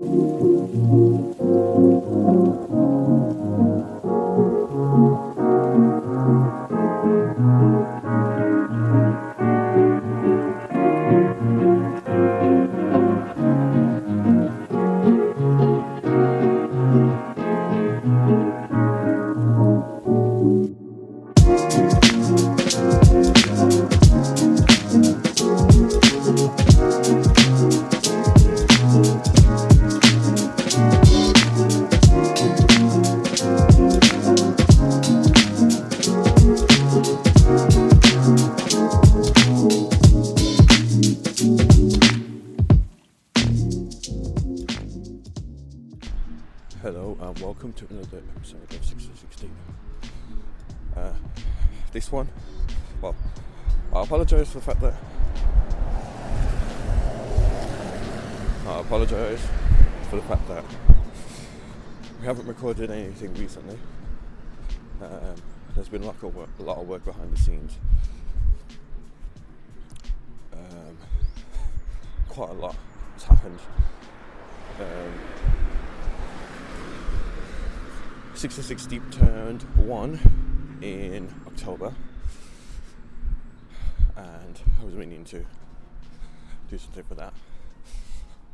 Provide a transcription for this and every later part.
Música and welcome to another episode of 1616. Uh, this one, well, I apologise for the fact that I apologise for the fact that we haven't recorded anything recently. Um, there's been a, work, a lot of work behind the scenes. Um, quite a lot has happened. Um, 66 Deep turned one in October, and I was meaning to do something for that.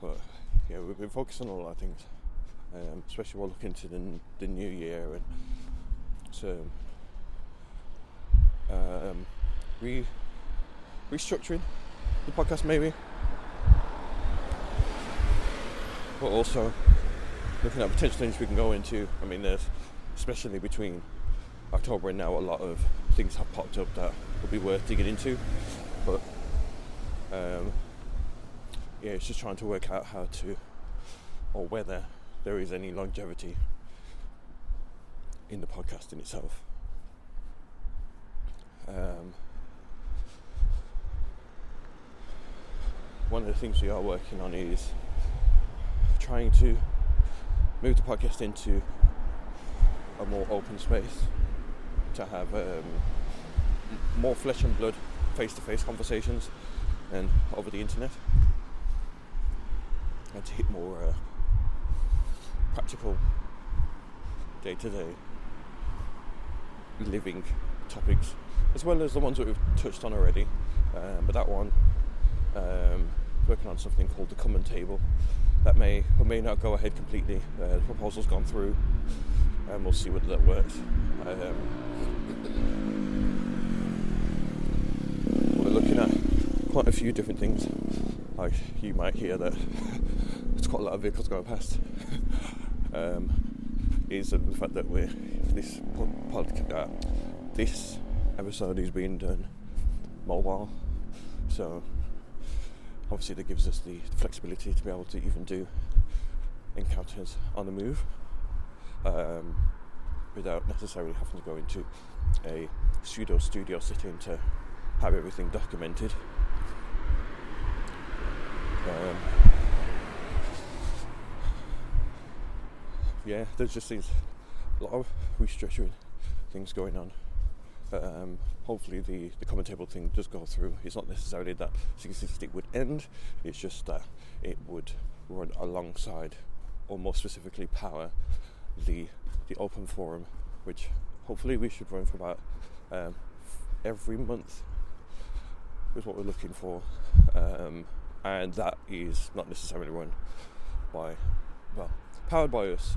But yeah, we've been focusing on a lot of things, um, especially while looking to the, the new year and so um, re restructuring the podcast maybe, but also looking at potential things we can go into. I mean, there's especially between October and now, a lot of things have popped up that would be worth digging into. But um, yeah, it's just trying to work out how to, or whether there is any longevity in the podcast in itself. Um, one of the things we are working on is trying to move the podcast into a more open space to have um, more flesh and blood face-to-face conversations and over the internet. And to hit more uh, practical day-to-day living topics as well as the ones that we've touched on already. Um, but that one um, working on something called the common table that may or may not go ahead completely. Uh, the proposal's gone through, and we'll see whether that works. Um, we're looking at quite a few different things. Like you might hear that there's quite a lot of vehicles going past. um, is the fact that we're this podcast, uh, this episode is being done mobile, so obviously that gives us the flexibility to be able to even do encounters on the move um, without necessarily having to go into a pseudo studio sitting to have everything documented. Um, yeah, there's just these a lot of restructuring things going on. Um, hopefully the, the common table thing does go through. It's not necessarily that 6060 would end, it's just that it would run alongside, or more specifically power, the, the open forum, which hopefully we should run for about um, every month, is what we're looking for. Um, and that is not necessarily run by, well, powered by us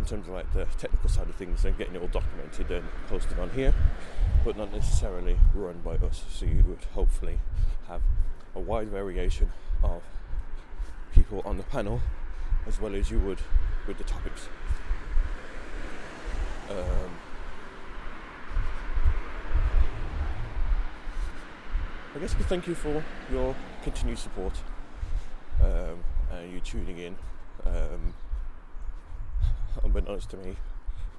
in terms of like the technical side of things and getting it all documented and posted on here, but not necessarily run by us. So you would hopefully have a wide variation of people on the panel as well as you would with the topics. Um, I guess I could thank you for your continued support um, and you tuning in. Um, unbeknownst to me,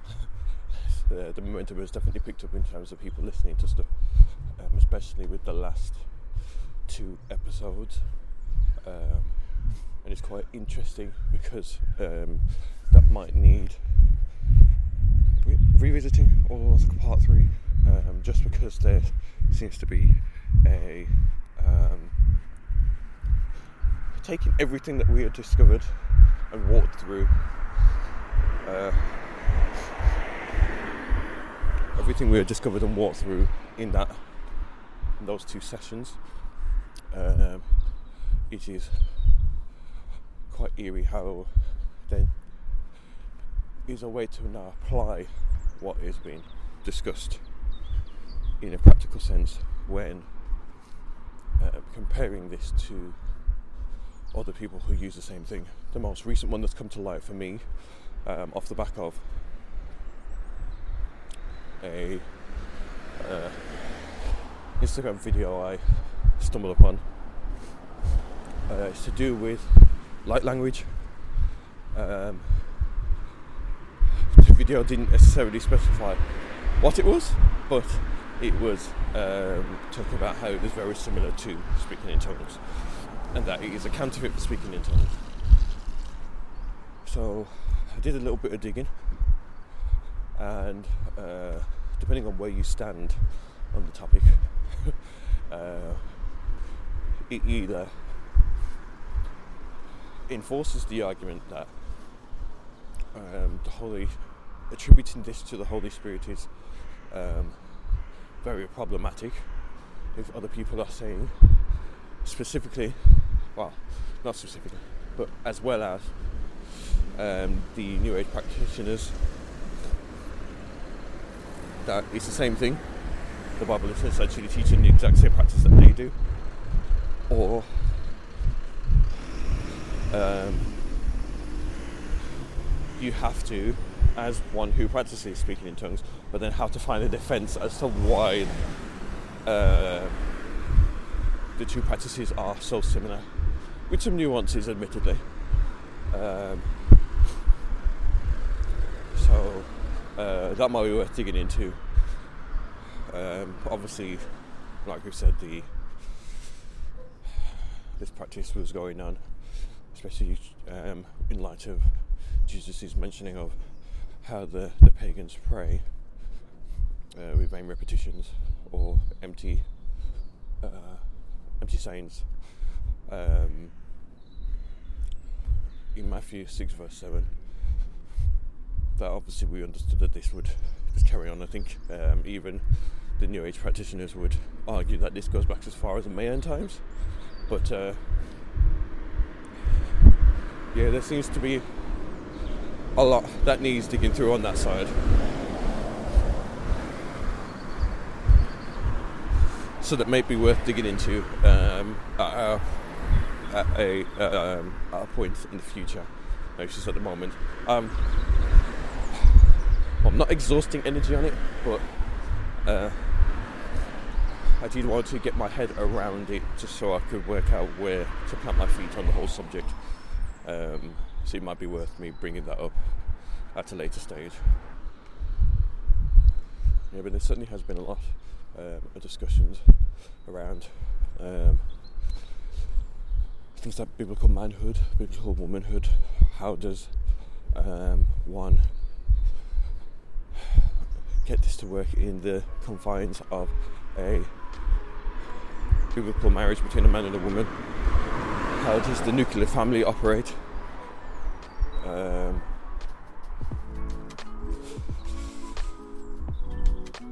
the, the momentum has definitely picked up in terms of people listening to stuff, um, especially with the last two episodes. Um, and it's quite interesting because um, that might need re- revisiting or part three, um, just because there seems to be a um, taking everything that we had discovered and walked through uh, everything we had discovered and walked through in that in those two sessions. Um, it is quite eerie how then is a way to now apply what is being discussed in a practical sense when uh, comparing this to other people who use the same thing. The most recent one that's come to light for me, um, off the back of a uh, Instagram video I stumbled upon, uh, it's to do with light language. Um, the video didn't necessarily specify what it was, but it was um, talking about how it was very similar to speaking in tongues and that it is a counterfeit for speaking in tongues. So I did a little bit of digging, and uh, depending on where you stand on the topic, uh, it either enforces the argument that um, the Holy attributing this to the Holy Spirit is um, very problematic. If other people are saying specifically, well, not specifically, but as well as um, the New Age practitioners, that it's the same thing. The Bible is essentially teaching the exact same practice that they do, or um, you have to as one who practices speaking in tongues, but then have to find a defense as to why uh, the two practices are so similar, with some nuances, admittedly. Um, so uh, that might be worth digging into. Um, obviously, like we said, the this practice was going on, especially um, in light of Jesus' mentioning of how the, the pagans pray uh, with vain repetitions or empty uh, empty sayings. Um, in Matthew 6 verse 7 that obviously we understood that this would just carry on. I think um, even the New Age practitioners would argue that this goes back as far as the Mayan times. But uh, yeah, there seems to be a lot that needs digging through on that side. So that may be worth digging into um, at, a, at, a, um, at a point in the future. No, just at the moment. Um, well, I'm not exhausting energy on it, but uh, I did want to get my head around it just so I could work out where to plant my feet on the whole subject. Um, so it might be worth me bringing that up at a later stage. Yeah, but there certainly has been a lot um, of discussions around um, things like biblical manhood, biblical womanhood. How does um, one get this to work in the confines of a biblical marriage between a man and a woman? How does the nuclear family operate? Um,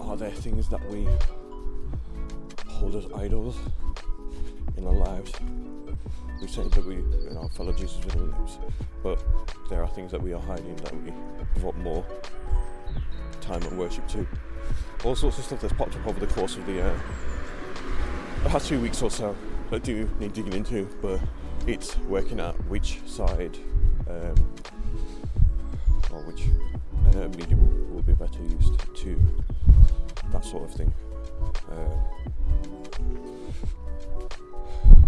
are there things that we hold as idols in our lives? We say that we you know, follow Jesus with our lips, but there are things that we are hiding that we want more time and worship too. All sorts of stuff that's popped up over the course of the, uh, past two weeks or so that do need digging into, but it's working out which side um, or which uh, medium will be better used to that sort of thing. Um,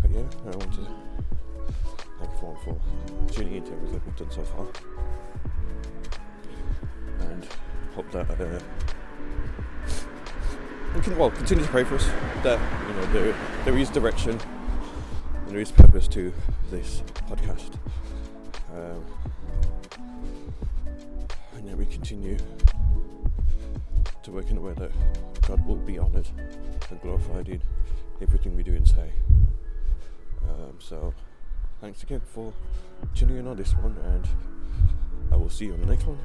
but yeah, I want to thank everyone for tuning into everything we've done so far, hope that uh, we can well continue to pray for us. That you know there there is direction, and there is purpose to this podcast. Um, and that we continue to work in a way that God will be honoured and glorified in everything we do and say. Um, so, thanks again for tuning in on this one, and I will see you on the next one.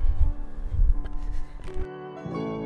Música